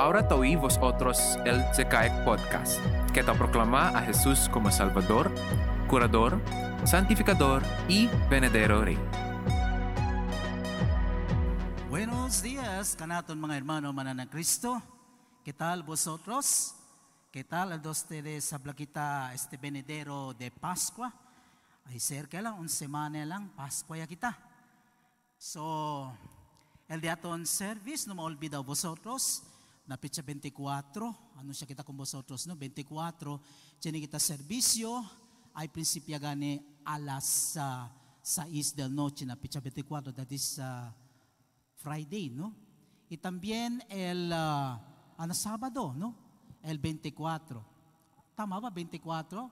Ahora toí vosotros el Zecaec Podcast, que te proclama a Jesús como Salvador, Curador, Santificador y Venedero Rey. Buenos días, canaton mga hermano manana Cristo. ¿Qué tal vosotros? ¿Qué tal a ustedes habla kita este venedero de Pascua? Ay cerca lang, un semana lang, Pascua ya kita. So, el diaton service, no me olvido vosotros, na pitsa 24, ano siya kita con vosotros, no? 24, tiene kita servicio, ay prinsipya gani alas uh, 6 del noche, na pitsa 24, that is uh, Friday, no? Y también el uh, ano, Sábado, no? El 24. Tama ba, 24?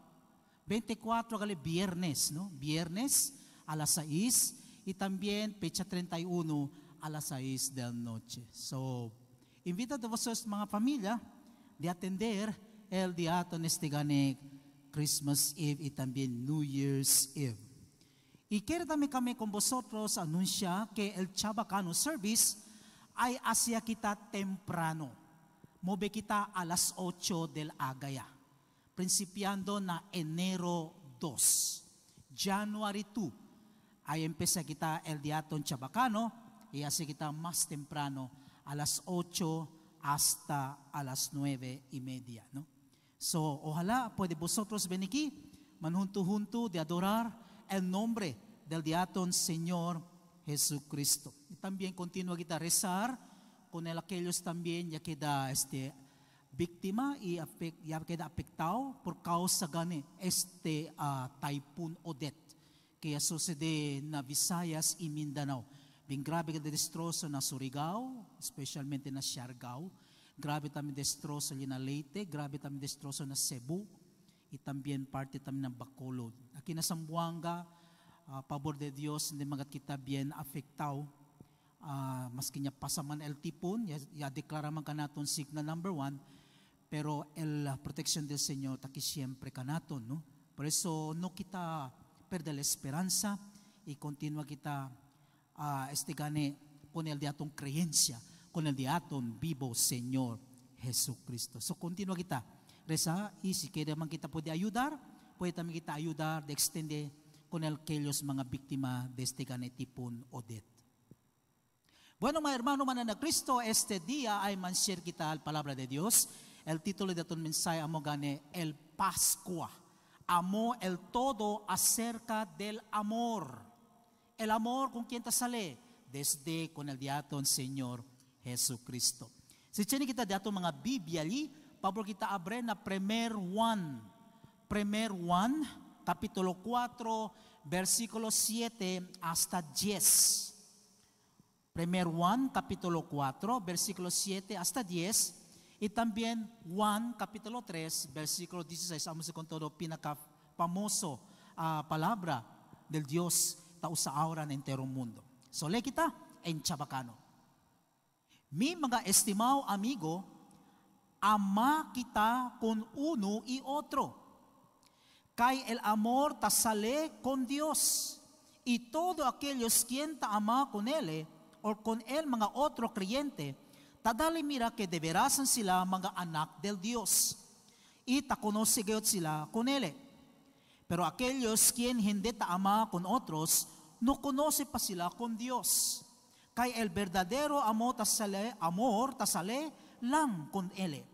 24 gali viernes, no? Viernes a las 6 y también fecha 31 a las 6 de la noche. So, invita a vosotros mga familia de atender el día este gane Christmas Eve y también New Year's Eve. Y quiero también kami con vosotros anuncia que el Chabacano Service ay hacia kita temprano. Mobe kita a las 8 del agaya. Principiando na enero 2. January 2 ay empesa kita el diaton Chabacano y así kita más temprano a las 8 hasta a las 9 y media. ¿no? So, ojalá puede vosotros venir aquí, manjunto junto de adorar el nombre del diaton Señor Jesucristo. También continúa a rezar con el, aquellos también ya queda este, víctima y ya queda afectado por causa de este uh, typhoon Odette que sucede na Visayas y Mindanao. Bing grabe ka destrozo na Surigao, especialmente na Siargao. Grabe también destrozo na Leyte, grabe también destrozo na Cebu, y también parte también ng Bacolod. Aquí na Sambuanga, uh, pabor de Dios, hindi mga kita bien afectado. Uh, maski niya pasaman el tipon, ya, ya deklara man kanaton signal number one, pero el uh, protection del Señor taki siempre kanaton, no? Por eso no kita perder la esperanza y continúa kita uh, este gane con el diaton creencia, con el diaton vivo Señor Jesucristo. So continúa kita reza y si quiere man kita puede ayudar, puede también kita ayudar de extender con el aquellos mga biktima de este gane tipon Odette. Bueno, mga hermano manana Cristo, este día ay manshare kita al palabra de Dios. El título de tu mensaje amo gane el Pascua. Amó el todo acerca del amor. El amor con quien te sale desde con el diaton Señor Jesucristo. Si tiene kita diaton mga Biblia li, pabor kita abre na primer 1. Primer 1, capítulo 4, versículo 7 hasta 10. Primer 1, capítulo 4, versículo 7 hasta 10. Y también Juan, capítulo 3, versículo 16. Vamos con todo pinaka famoso uh, palabra del Dios tao sa aura ng entero mundo. So, le kita en Chabacano. Mi mga estimado amigo, ama kita con uno y otro. Kay el amor ta sale con Dios. Y todo aquellos quien ta ama con Él, o con Él mga otro creyente, tadali mira que deberasan sila mga anak del Dios. Y ta conoce sila con Él. Pero aquellos quien hindi ta ama con otros, no conoce pa sila con Dios. Kay el verdadero amor tasale, amor tasale lang con Él.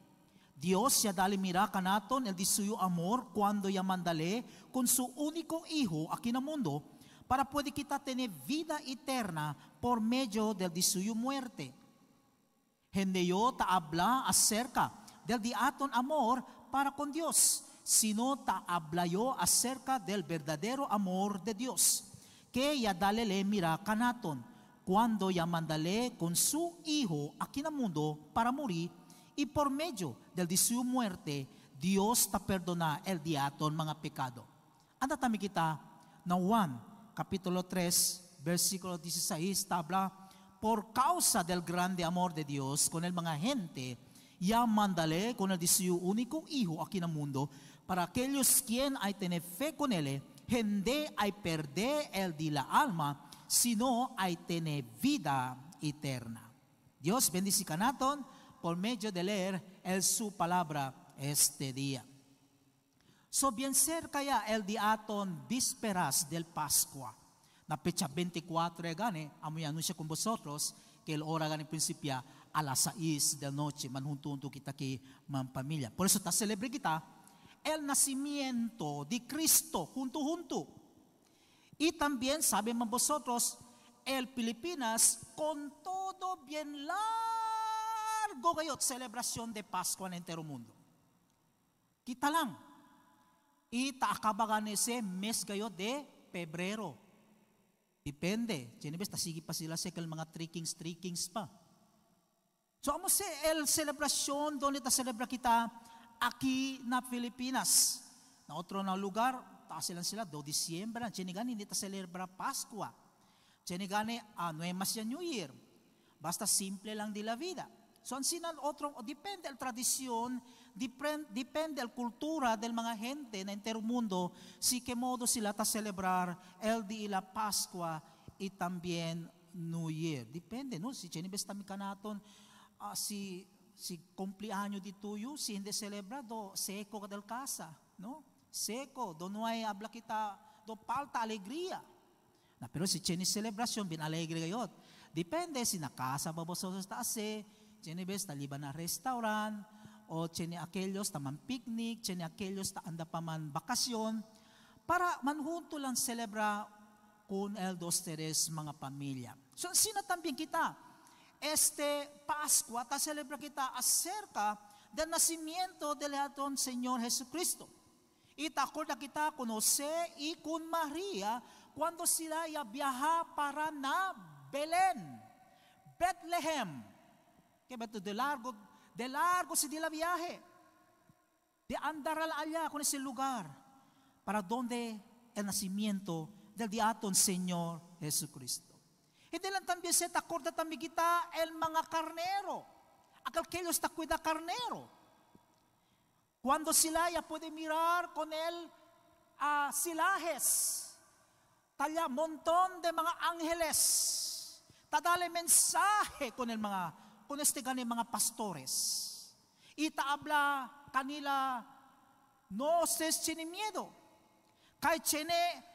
Dios ya dali mira kanaton el di suyo amor cuando ya mandale con su único hijo aquí en el mundo para puede kita tener vida eterna por medio del di suyo muerte. Hindi yo ta habla acerca del di aton amor para con Dios, sino ta habla yo acerca del verdadero amor de Dios, que ya dale le mira kanaton cuando ya mandale con su hijo aquí en el mundo para morir y por medio del di suyo muerte, Dios ta perdona el diaton mga pecado. Anda tami kita na Juan, capítulo 3, versículo 16, tabla, por causa del grande amor de Dios con el mga gente, ya mandale con el di suyo único hijo aquí en el mundo, para aquellos quien hay tener fe con él, gente hay perder el de la alma, sino hay tener vida eterna. Dios bendice naton por medio de leer el su palabra este día. So bien cerca ya el diaton vísperas del Pascua. Na pecha 24 eh, gane, amoy anuncia con vosotros que el hora gane principia a las 6 de la noche, manjunto kita ki man familia. Por eso está celebre kita el nacimiento de Cristo junto junto. Y también sabemos vosotros, el Filipinas con todo bien largo gayot celebración de Pascua en entero mundo. Kita lang. Itaakabagan ese mes kayo de Pebrero. Depende. Sinibes, tasigi pa sila sa mga trickings, trickings pa. So, amo si el celebrasyon, doon ita celebra kita aquí na Pilipinas. Na otro na lugar, taas sila sila, do Disyembre, Chinigani, hindi ta celebra Paskwa. Chinigani, ano ah, mas New Year. Basta simple lang di la vida. So, ang sinan otro, depende al tradisyon, depende, depende al kultura del mga gente na entero mundo, si que modo sila ta celebrar el di la Pascua y también New Year. Depende, no? Si chinibes tami kanaton, uh, si si cumpleaños di tuyo, si hindi celebrado, seco ka del casa, no? Seco, do no hay habla kita, do falta alegría. Na, pero si tiene celebración, bien alegre kayo. Depende si nakasa ba sa taase, tiene taliban na restaurant, o tiene aquellos taman picnic, tiene aquellos ta anda pa man bakasyon, para manhunto lang celebra con el dos tres mga pamilya. So, sino también kita? Este Pascua, ta celebra kita acerca del nacimiento del atón Señor Jesucristo. Y te acuerda kita con José y con María cuando sila ya viaja para na Belén, Bethlehem. Que de largo, de largo si la viaje. De andar allá con ese lugar para donde el nacimiento del diatón Señor Jesucristo. Hindi lang también se te acorda también kita el mga carnero. Aquellos te cuida carnero. Cuando sila ya puede mirar con él a silajes, talla montón de mga ángeles, tadale mensaje con el mga, con este gani mga pastores. Y ta habla kanila, no se tiene miedo. Kay tiene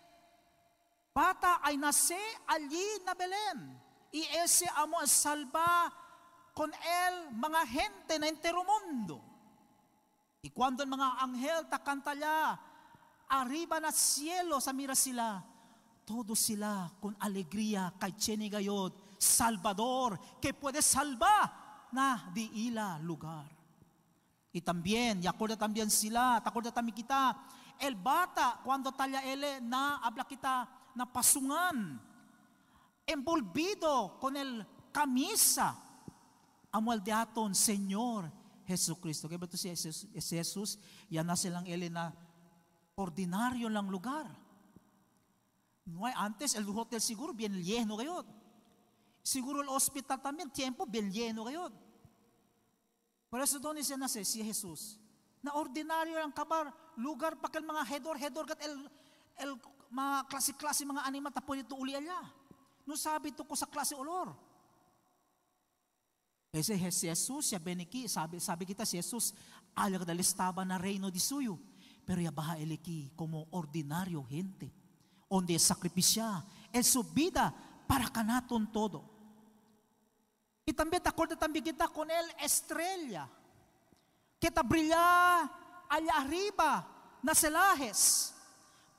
bata ay nace allí na Belén. Y ese amo salva con él mga gente na entero mundo. Y cuando el mga anghel ta kantala, arriba na cielo sa mira sila, todo sila con alegría kay Cheni Gayod, Salvador, que puede salvar na di ila lugar. Y también, y acuerda también sila, te también kita, el bata, cuando talla ele na habla kita, na pasungan, envolvido con el camisa, amo al diaton, Señor Jesucristo. Kaya ba si Jesus, si Jesus yan na silang ele na ordinaryo lang lugar. Hay, antes el hotel siguro bien lleno kayo. Siguro el hospital también, tiempo bien lleno kayo. Por eso doon siya nasa si Jesus. Na ordinaryo lang kabar, lugar pa kal mga hedor-hedor kat el, el mga klase-klase mga animat na po nito uli alya. No sabi to ko sa klase olor. Kasi si Jesus, siya beniki, sabi, sabi kita si Jesus, alag da listaba na reino di suyo. Pero ya baha eliki como ordinario gente. Onde sakripisya, el su vida para kanaton todo. Te acuerdas también kita con el estrella. Te brilla allá arriba, na selajes.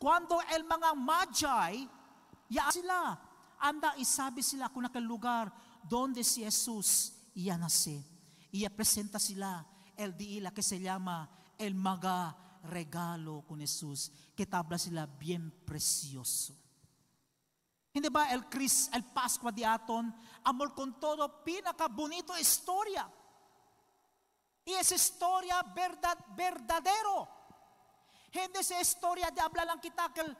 Cuando el mga magi, ya sila, anda isabi sila kung nakal lugar donde si Jesus iya nace. Iya presenta sila el diila que se llama el maga regalo con Jesus, que tabla sila bien precioso. Hindi ba el Chris, el Pascua di aton, amor con todo, pinaka bonito historia. Y esa historia verdad, verdadero. Hindi sa istorya di habla lang kita kel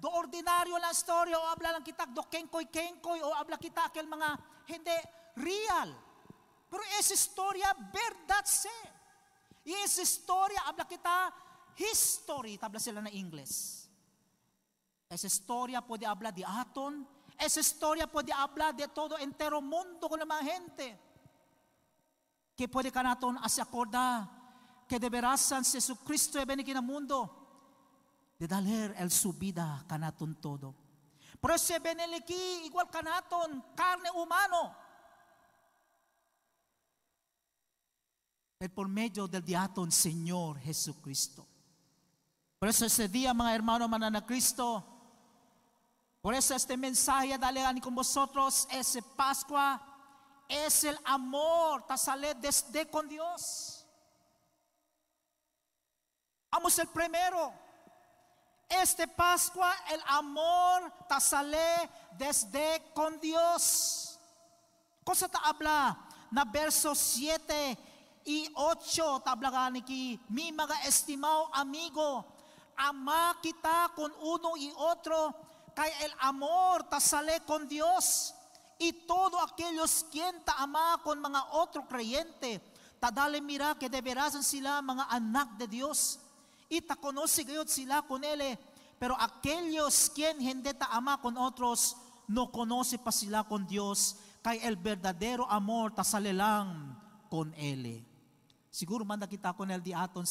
do ordinaryo lang storya o habla lang kita do kengkoy kengkoy o habla kita kel mga hindi real. Pero esa istorya verdad se. Esa istorya habla kita history, tabla sila na English. Esa historia puede hablar de aton, esa historia puede hablar de todo entero mundo con la gente. que pwede ka naton asyakorda, que de veras San Jesucristo e beni mundo, de daler el su vida kanaton todo. Pero ese beneliki igual kanaton, carne humano. El por medio del diaton Señor Jesucristo. Por eso ese día, mga hermano, manana Cristo, por eso este mensaje dale con vosotros, ese Pascua, es el amor, tasale desde con Dios. Vamos el primero. Este Pascua, el amor tasale desde con Dios. Cosa ta habla na verso 7 y 8 tabla ki mi mga estimado amigo ama kita con uno y otro kay el amor tasale con Dios y todo aquellos quien ta ama con mga otro creyente tadale mira que de veras sila mga anak de Dios y ta conoce sila con él pero aquellos quien hindi ta ama con otros no conoce pa sila con Dios kay el verdadero amor tasale lang con él siguro manda kita con el di aton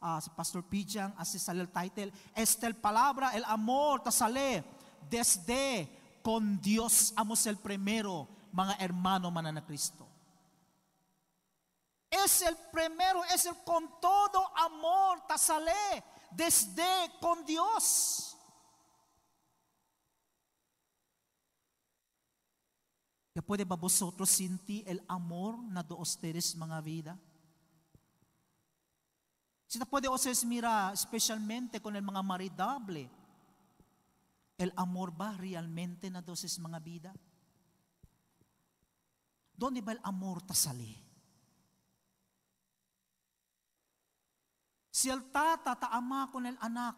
uh, si Pastor Pijang as el title, este el palabra, el amor, tasale, desde con Dios amos el primero, mga hermano manana Cristo. Es el primero, es el con todo amor, tasale, desde con Dios. ¿Ya puede ba vosotros sentir el amor na do ustedes mga vida? Si puede ustedes mirar especialmente con el mga maridable, el amor ba realmente na dosis mga vida? ¿Dónde va el amor tasali? Si el tata taama con el anak,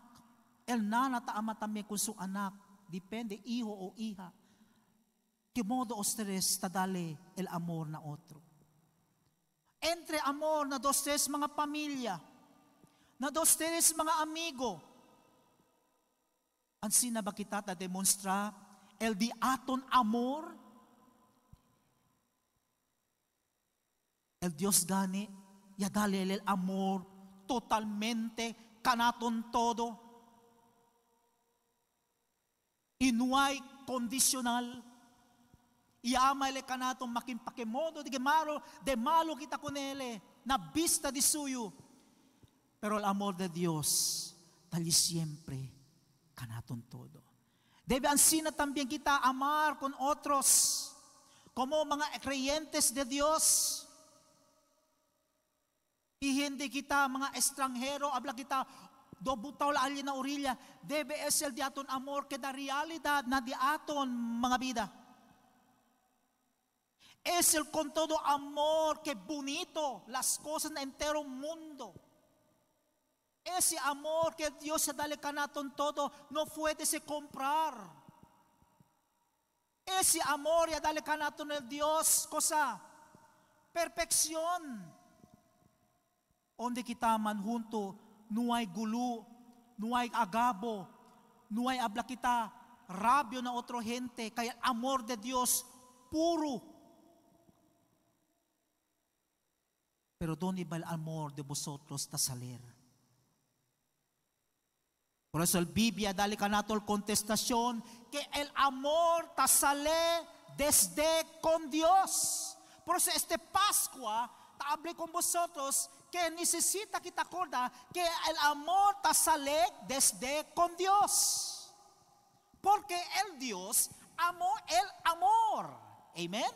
el nana taama también con su anak, depende, hijo o hija. ¿Qué modo ustedes tadale el amor na otro? Entre amor na dos tres mga pamilya, na dos teres mga amigo. Ansin na ba kita ta demonstra el di aton amor? El Dios gane, ya dale el amor totalmente, kanaton todo. Y no hay condicional. Y ama ele kanaton makin pakemodo de malo, de malo kita con ele, na vista di suyo. Pero el amor de Dios, tal y siempre, canaton todo. Debe ansina también kita amar con otros, como mga creyentes de Dios. Y hindi kita mga estranghero, habla kita, dobutaw la alin na orilla, debe es el diaton amor que da realidad na diaton mga vida. Es el con todo amor que bonito las cosas en entero mundo. Ese amor que Dios se dale canaton todo no puede se comprar. Ese amor ya dale canaton el Dios, cosa, perfección. Onde kita man junto, gulo, no hay agabo, no hay habla kita rabio na otro gente, kaya amor de Dios puro. Pero ¿dónde va el amor de vosotros ta salir? Por eso el Biblia dale canato contestación que el amor te sale desde con Dios. Por eso este Pascua te hablé con vosotros que necesita que te acorda que el amor te sale desde con Dios. Porque el Dios amó el amor. Amén.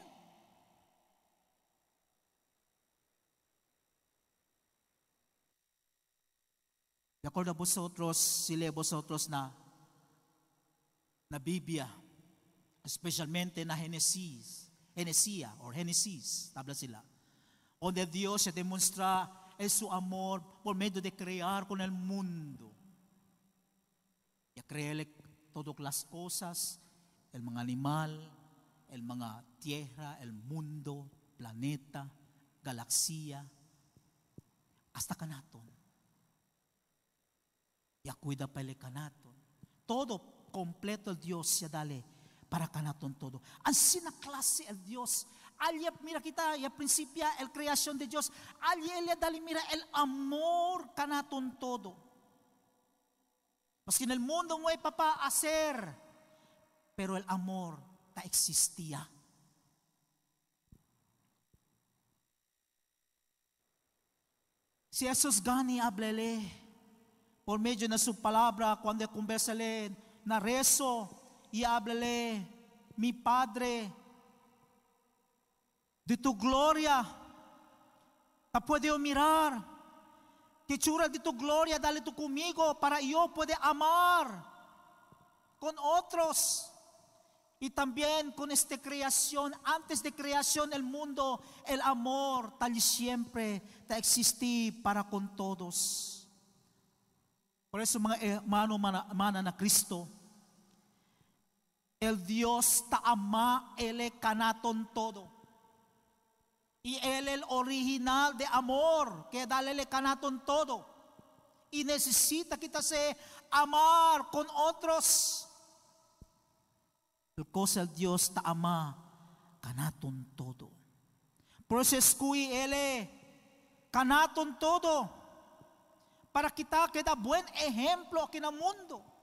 De acuerdo a vosotros, si lee vosotros na, na Biblia, especialmente na Genesis, Genesia or Genesis, tabla sila, donde Dios se demuestra es su amor por medio de crear con el mundo. Y a crearle todas las cosas, el mga animal, el mga tierra, el mundo, planeta, galaxia, hasta kanaton y cuida para el canaton. Todo completo el Dios se dale para canaton todo. Así na clase el Dios Allí mira kita, ya principia el creación de Dios. Allí él dale mira el amor canaton todo. Porque en el mundo no hay papá hacer, pero el amor ta existía. Si Jesús gani hablele por medio de su palabra cuando conversale na rezo y háblele mi Padre de tu gloria. Te puedo mirar. Que chura de tu gloria, dale tú conmigo para yo poder amar con otros. Y también con esta creación, antes de creación el mundo, el amor tal y siempre te existí para con todos. Por eso, hermano, mana na Cristo, el Dios ta ama, Él canaton todo. Y Él el original de amor, que dale le canaton todo. Y necesita que se amar con otros. El el Dios ta ama, canaton todo. Por eso escui Él canaton todo. Para kita queda buen ejemplo aquí en el mundo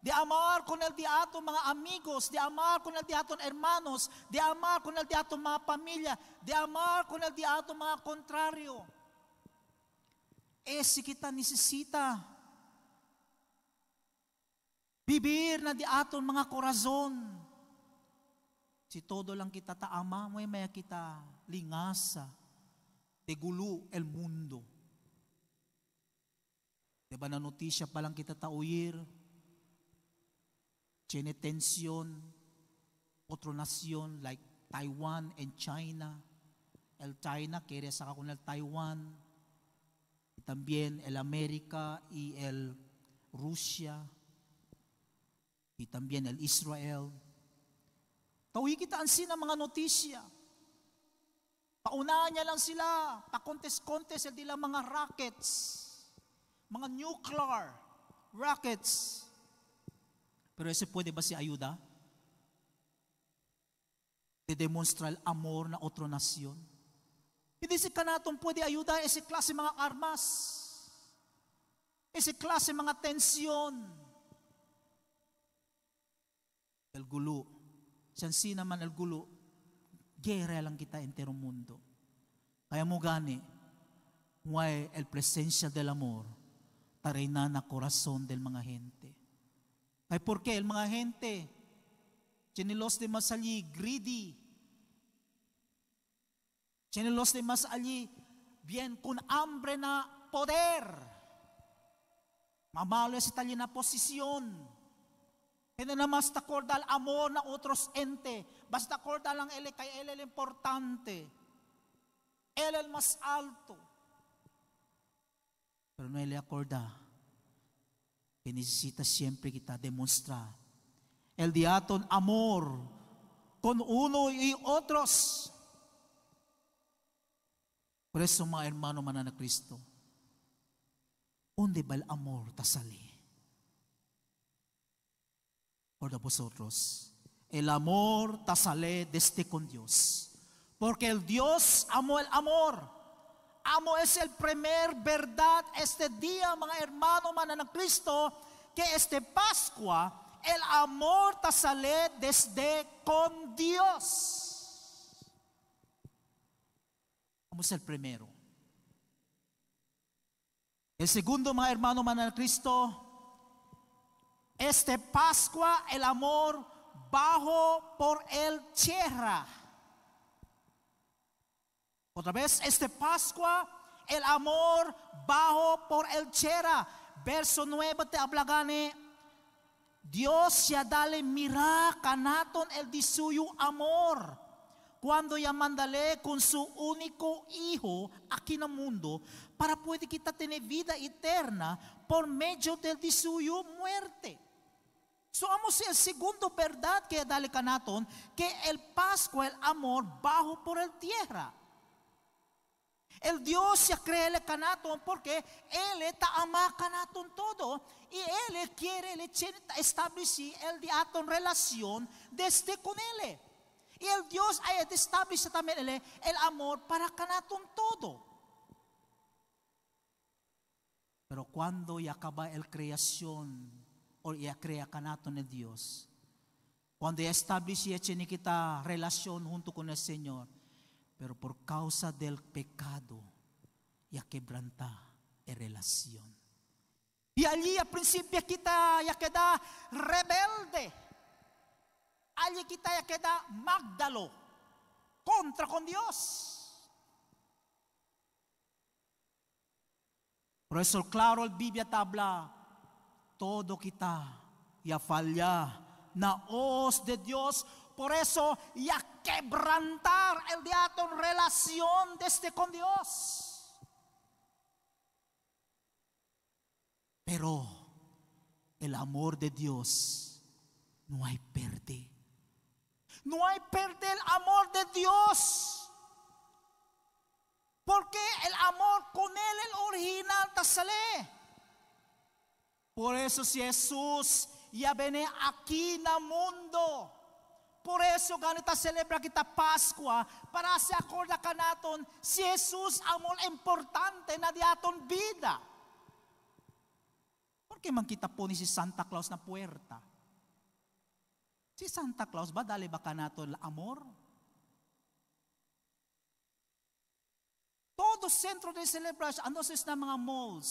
de amar con el diato mga amigos, de amar con el diato hermanos, de amar con el diato mga pamilya, de amar con el diato mga contrario. Ese kita necesita vivir na diato mga corazon. Si todo lang kita taama, may may kita lingasa, tegulo el mundo. Diba na notisya pa lang kita tauyir, tiene tensión otra nación like Taiwan and China. El China quiere sacar con el Taiwan. Y también el América y el Rusia. Y también el Israel. Tawi kita ang sina mga notisya. Paunahan niya lang sila. Pa-contest-contest, hindi lang mga rockets. Mga nuclear rockets. Pero ese puede ba si ayuda? De demostrar el amor na otra nación. Hindi si kanaton pwede ayuda ese klase mga armas. Ese klase mga tensyon. El gulo. Siyansi naman el gulo. Gera lang kita enterong mundo. Kaya mo gani, why el presencia del amor tarina na corazón del mga gente. Ay, ¿por qué? El mga gente, chinilos de más allí, greedy. Chinilos de más allí, bien con hambre na poder. Mamalo sa tali na posisyon. Hindi na mas takorda al amor na otros ente. Basta takorda lang ele kay ele el importante. Ele el mas alto. Pero no ele acorda que necesita siempre kita demostrar el diaton amor con uno y otros. Por eso, mga hermano manan na Cristo, ¿dónde va el amor tasali? Por vosotros, el amor tasale desde con Dios. Porque el Dios amó el amor. Amo es el primer verdad este día, mga hermano, manan Cristo, que este Pascua, el amor te sale desde con Dios. Vamos el primero. El segundo, mga hermano, manan Cristo, este Pascua, el amor bajo por el tierra. Otra vez, este Pascua, el amor bajo por el chera. Verso 9 te habla gane. Dios ya dale mira canaton el de suyo amor. Cuando ya mandale con su único hijo aquí en el mundo para poder kita tener vida eterna por medio del de suyo muerte. Somos el segundo verdad que dale canaton que el Pascua, el amor bajo por el tierra. El Dios se cree el canaton porque Él está ama canaton todo y Él quiere establecer el diaton relación desde con Él. Y el Dios ha establecido también el, amor para canaton todo. Pero cuando ya acaba el creación, o ya crea canaton el Dios, cuando ya establece ni kita relación junto con el Señor, pero por causa del pecado, ya quebranta la relación. Y allí al principio kita ya queda rebelde. Allí kita ya queda magdalo contra con Dios. Por eso claro el Biblia habla todo kita ya falla na os de Dios. Por eso ya quebrantar el diato en relación desde con Dios. Pero el amor de Dios no hay perder. No hay perder el amor de Dios. Porque el amor con Él, el original, te sale. Por eso si Jesús ya viene aquí en el mundo, por eso ganita celebra kita Pascua para se acorda kanaton si Jesus amor importante na diaton vida. Porque man kita po ni si Santa Claus na puerta? Si Santa Claus ba dali ba ka nato amor? Todo centro de celebration, ando sis na mga malls,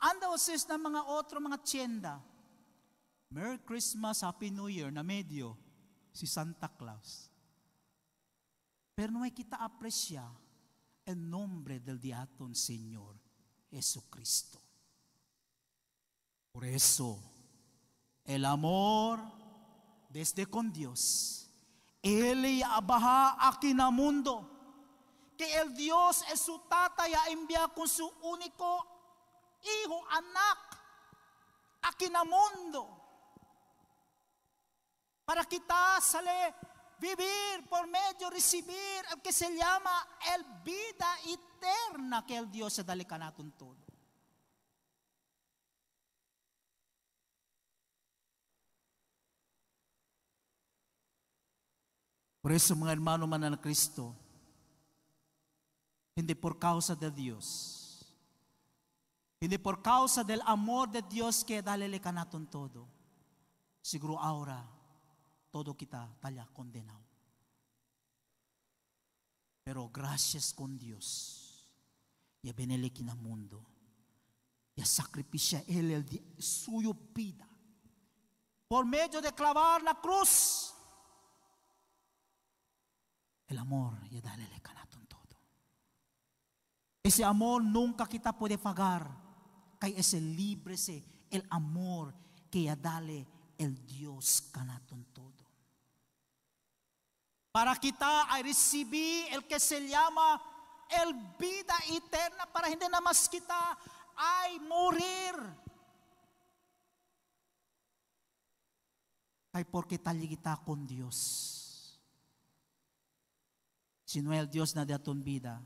ando sis na mga otro mga tienda. Merry Christmas, Happy New Year na medio, si Santa Claus. Pero no kita aprecia el nombre del diaton Señor Jesucristo. Por eso, el amor desde con Dios, Él abaja aquí el mundo, que el Dios es su tata ya envía con su único hijo, anak, aquí el mundo, para quitársele vivir por medio recibir el que se llama el vida eterna que el Dios se da le en todo. Por eso, mga hermano man na Kristo, hindi por causa de Dios, hindi por causa del amor de Dios que ka naton todo, siguro ahora, todo kita talya condenado. Pero gracias con Dios, ya benele kina mundo, ya sacrificia Él el suyo vida, por medio de clavar la cruz, el amor ya dale le canaton todo. Ese amor nunca kita puede pagar. Kay ese libre ese el amor que ya dale el Dios canaton todo. Para kita ay recibir el que se llama el vida eterna para hindi na mas kita ay morir. Ay porque tali kita con Dios. Si no es el Dios na de aton vida,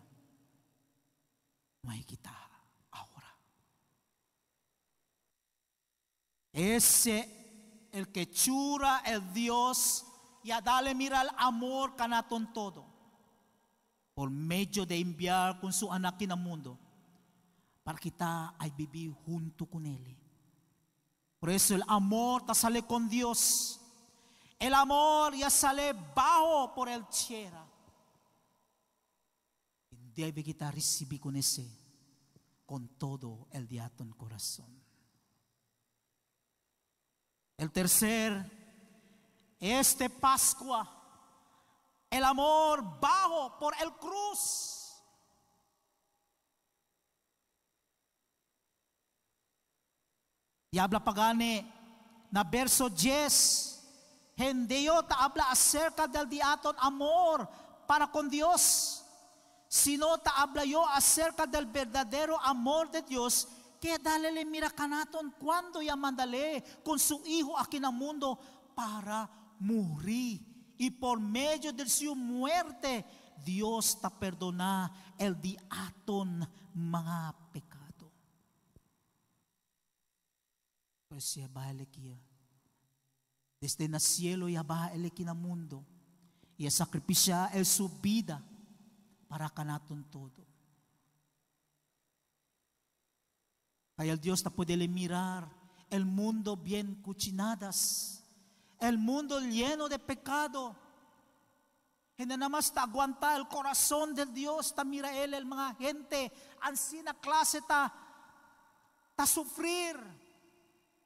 hay kita ahora. Ese, el que chura el Dios, y a darle mira el amor canaton todo. Por medio de enviar con su anak el mundo, para kita ay vivir junto con Él. Por eso el amor te sale con Dios. El amor ya sale bajo por el tierra debe kita recibir con ese, con todo el diaton corazón. El tercer, este Pascua, el amor bajo por el cruz. Y habla pagane na verso 10. Hendeyo ta habla acerca del diaton amor para con Dios sino ta habla yo acerca del verdadero amor de Dios que dale le mira canaton cuando ya mandale con su hijo aquí en el mundo para morir y por medio de su muerte Dios ta perdona el diaton mga pecado. Pues ya va el Desde el cielo ya va el mundo. y sacrificar el su vida para kanaton todo. Kaya el Dios te puede mirar el mundo bien cuchinadas, el mundo lleno de pecado. Hindi naman ta aguanta el corazón del Dios, ta mira Él, el mga gente, ansina klase ta, ta sufrir,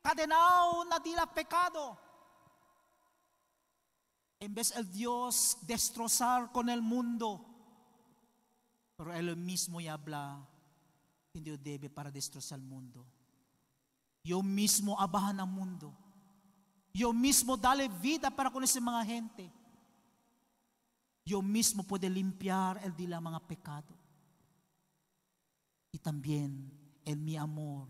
cadenao na dila pecado. En vez el Dios destrozar con el mundo, pero Él mismo habla, hindi debe para destrozar el mundo. Yo mismo abahan ang mundo. Yo mismo dale vida para con ese mga gente. Yo mismo puede limpiar el de la mga pecado. Y también el mi amor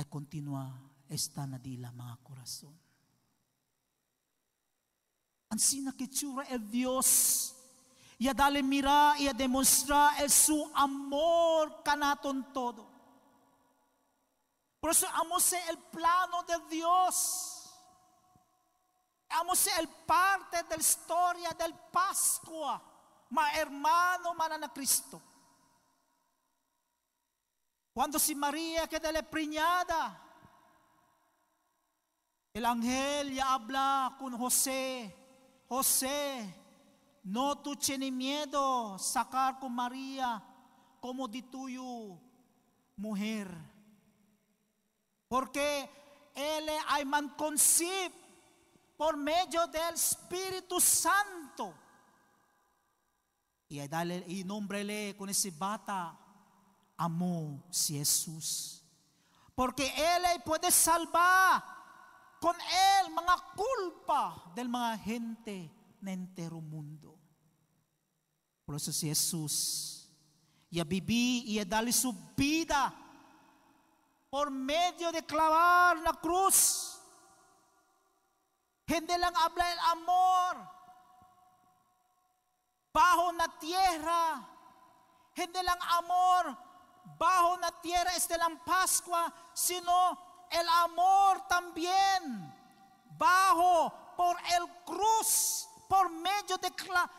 ay continua está na dila mga corazón. Ang sinakitsura el Dios, ya dale mira, ya demonstra el su amor kanaton todo. Por eso amos el plano de Dios. Amos el parte de la historia del Pascua, ma hermano manana Cristo. Cuando si María queda preñada, el ángel ya habla con José. José, no tu tiene miedo sacar con María como de tuyo mujer. Porque él hay man concib por medio del Espíritu Santo. Y y nómbrele con ese bata amó si Jesús. Porque él puede salvar con él mga culpa del mga gente na entero mundo. Por eso si Jesús ya viví y dale su vida por medio de clavar la cruz. Hindi lang habla el amor. Bajo na tierra. Hindi lang amor. Bajo na tierra este lang Pascua, sino el amor también. Bajo por el cruz, por medio de,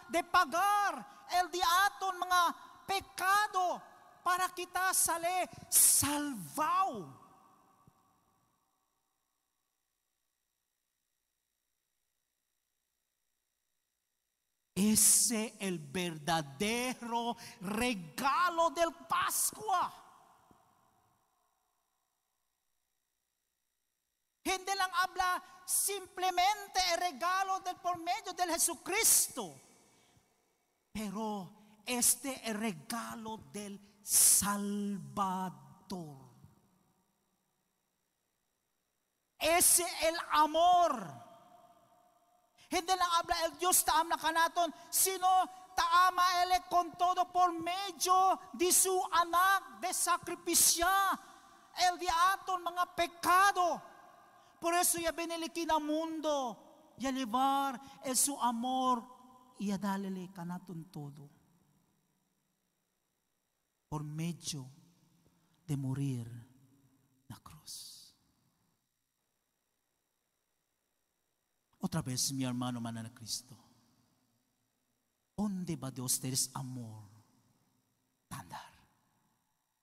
de pagar el diaton mga pecado para kita sale salvado. Ese es el verdadero regalo del Pascua. Gente lang habla simplemente el regalo del por medio del Jesucristo. Pero este es el regalo del Salvador. Ese es el amor. Hindi lang habla el Dios taam na kanaton, sino taama ele con todo por medio de su anak de sacrificia el de aton mga pecado. Por eso ya benilikin ang mundo, ya llevar el su amor, ya dalele kanaton todo. Por medio de morir na cruz. Otra vez, mi hermano manana Cristo. ¿Dónde va de ustedes amor? Tandar.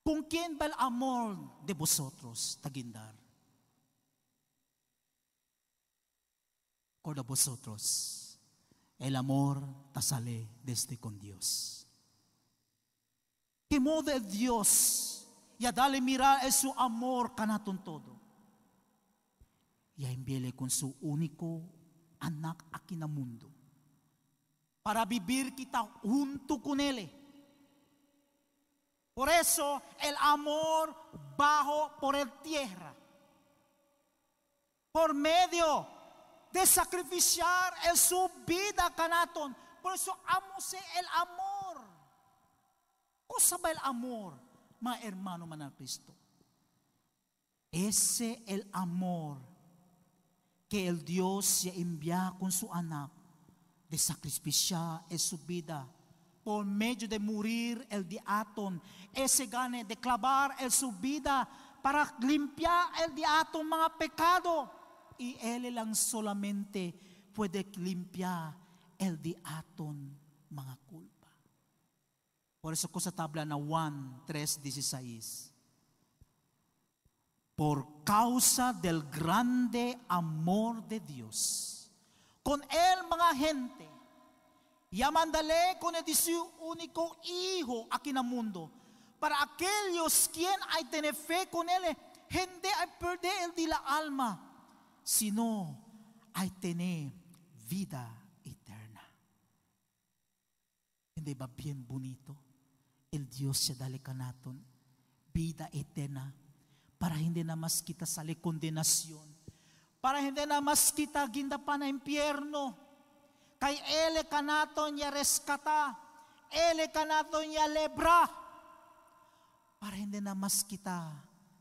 ¿Con quién va el amor de vosotros, Tagindar? Con vosotros. El amor sale desde con Dios. ¿Qué modo Dios? Ya dale mirar es su amor canaton todo. Ya envíele con su único anak mundo. Para vivir kita junto con Él. Por eso el amor bajo por el tierra. Por medio de sacrificar en su vida canaton. Por eso amose el amor. Cosa va el amor, ma hermano mana Cristo? Ese el amor que el Dios se envía con su anak de sacrificar en su vida por medio de morir el diaton, ese gane de clavar en su vida para limpiar el diaton mga pecado. Y Él lang solamente puede limpiar el di aton mga kulpa. Por eso ko tabla na 1, 3, 16. Por causa del grande amor de Dios, con Él mga gente, Yamandale con el su único Hijo aquí en el mundo. Para aquellos quien hay tener fe con Él, gente hay perder el de la alma, sino hay tener vida eterna. Hindi ba bien bonito? El Dios siya dali kanaton, vida eterna, para hindi na mas kita sali kondenasyon, para hindi na mas kita ginda pa na impyerno, kay ele kanaton niya reskata, ele kanaton niya lebra, para hindi na mas kita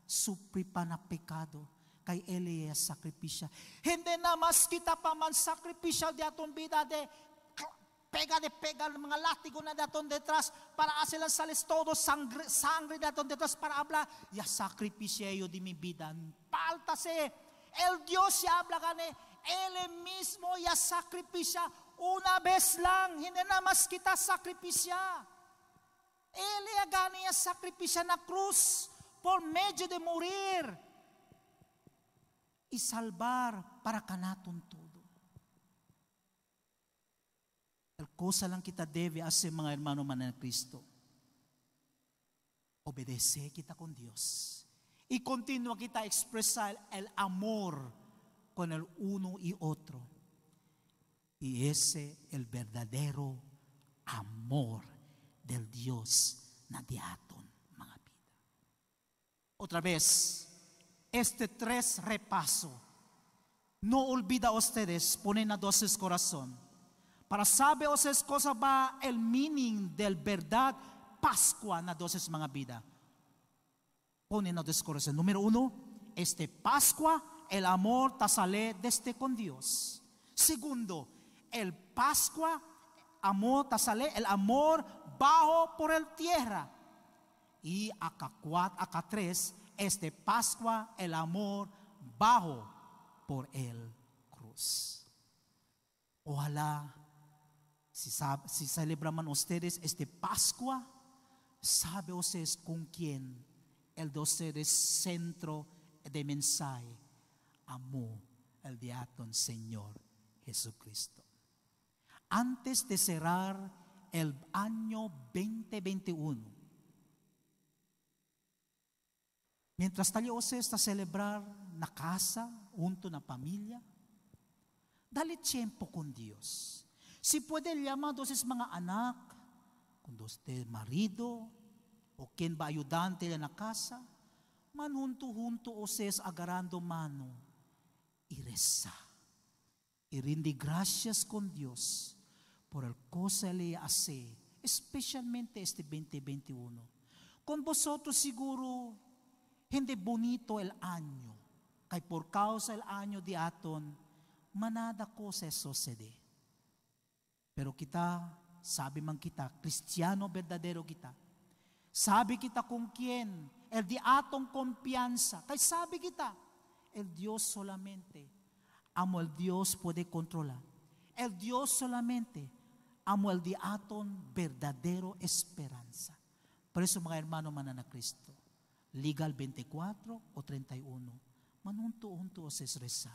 supri pa na pekado, kay ele ya sakripisya. Hindi na mas kita pa man sakripisya di aton bida de pega de pega mga latigo na daton detras para asilan sales todo sangre, sangre daton detras para habla ya sakripisya yo di mi vida. Palta se el Dios ya habla gane, Él mismo ya sacrificia una vez lang, hindi na mas kita sakripisya. Ele agani a sakripisya na cruz por medio de morir y salvar para kanaton. El cosa lang kita debe hacer mga hermano man en Cristo. Obedece kita con Dios. Y continúa kita expresar el amor con el uno y otro. Y ese el verdadero amor del Dios mga. Otra vez, este tres repaso. No olvida ustedes, ponen a dosis corazón. Para saber ustedes cosa va el meaning del verdad Pascua na dosis mga vida. Ponen a dosis corazón. Número uno, este Pascua, el amor tasale desde con Dios. Segundo, el Pascua, amor tasale, el amor bajo por el tierra. Y acá cuatro, acá tres, este Pascua, el amor bajo por el cruz. Ojalá, si, sab, si celebraban ustedes este Pascua, sabe ustedes con quién el de ustedes centro de mensaje amó el diácono Señor Jesucristo. Antes de cerrar el año 2021, mientras tayo usted está celebrar na casa, junto na familia, dale tiempo con Dios. Si puede llamar dosis mga anak, kung usted marido, o quien va ayudante na casa, manunto-hunto o ses agarando mano y reza. Y rinde gracias con Dios por el cosa le hace, especialmente este 2021. Con vosotros seguro, hindi bonito el año, kay por causa el año de aton, manada cosa sucede. Pero kita, sabi man kita, Cristiano verdadero kita, sabi kita kung quien, el di atong confianza, kay sabi kita, el Dios solamente, amo el Dios puede controlar. El Dios solamente, amo el di aton verdadero esperanza. Por eso mga hermano manana Cristo, legal 24 o 31, manunto-unto os es reza,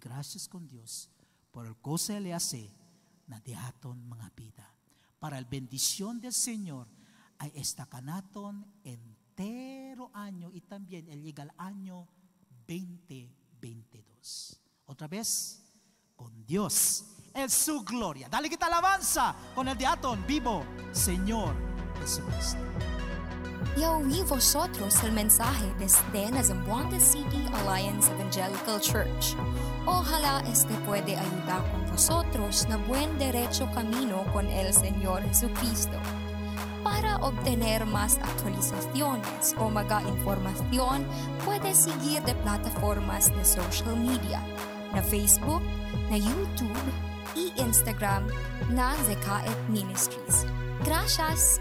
gracias con Dios por el cosa le hace na di aton mga vida. Para el bendición del Señor ay esta kanaton entero año y también el legal año 2022. Otra vez, con Dios en su gloria. Dale quita alabanza con el diatón vivo, Señor Jesucristo. Y oí vosotros el mensaje desde la City Alliance Evangelical Church. Ojalá este puede ayudar con vosotros na buen derecho camino con el Señor Jesucristo. Para obtener más actualizaciones o maga información, puede seguir de plataformas de social media, na Facebook, na YouTube y Instagram na Zekaet Ministries. Gracias!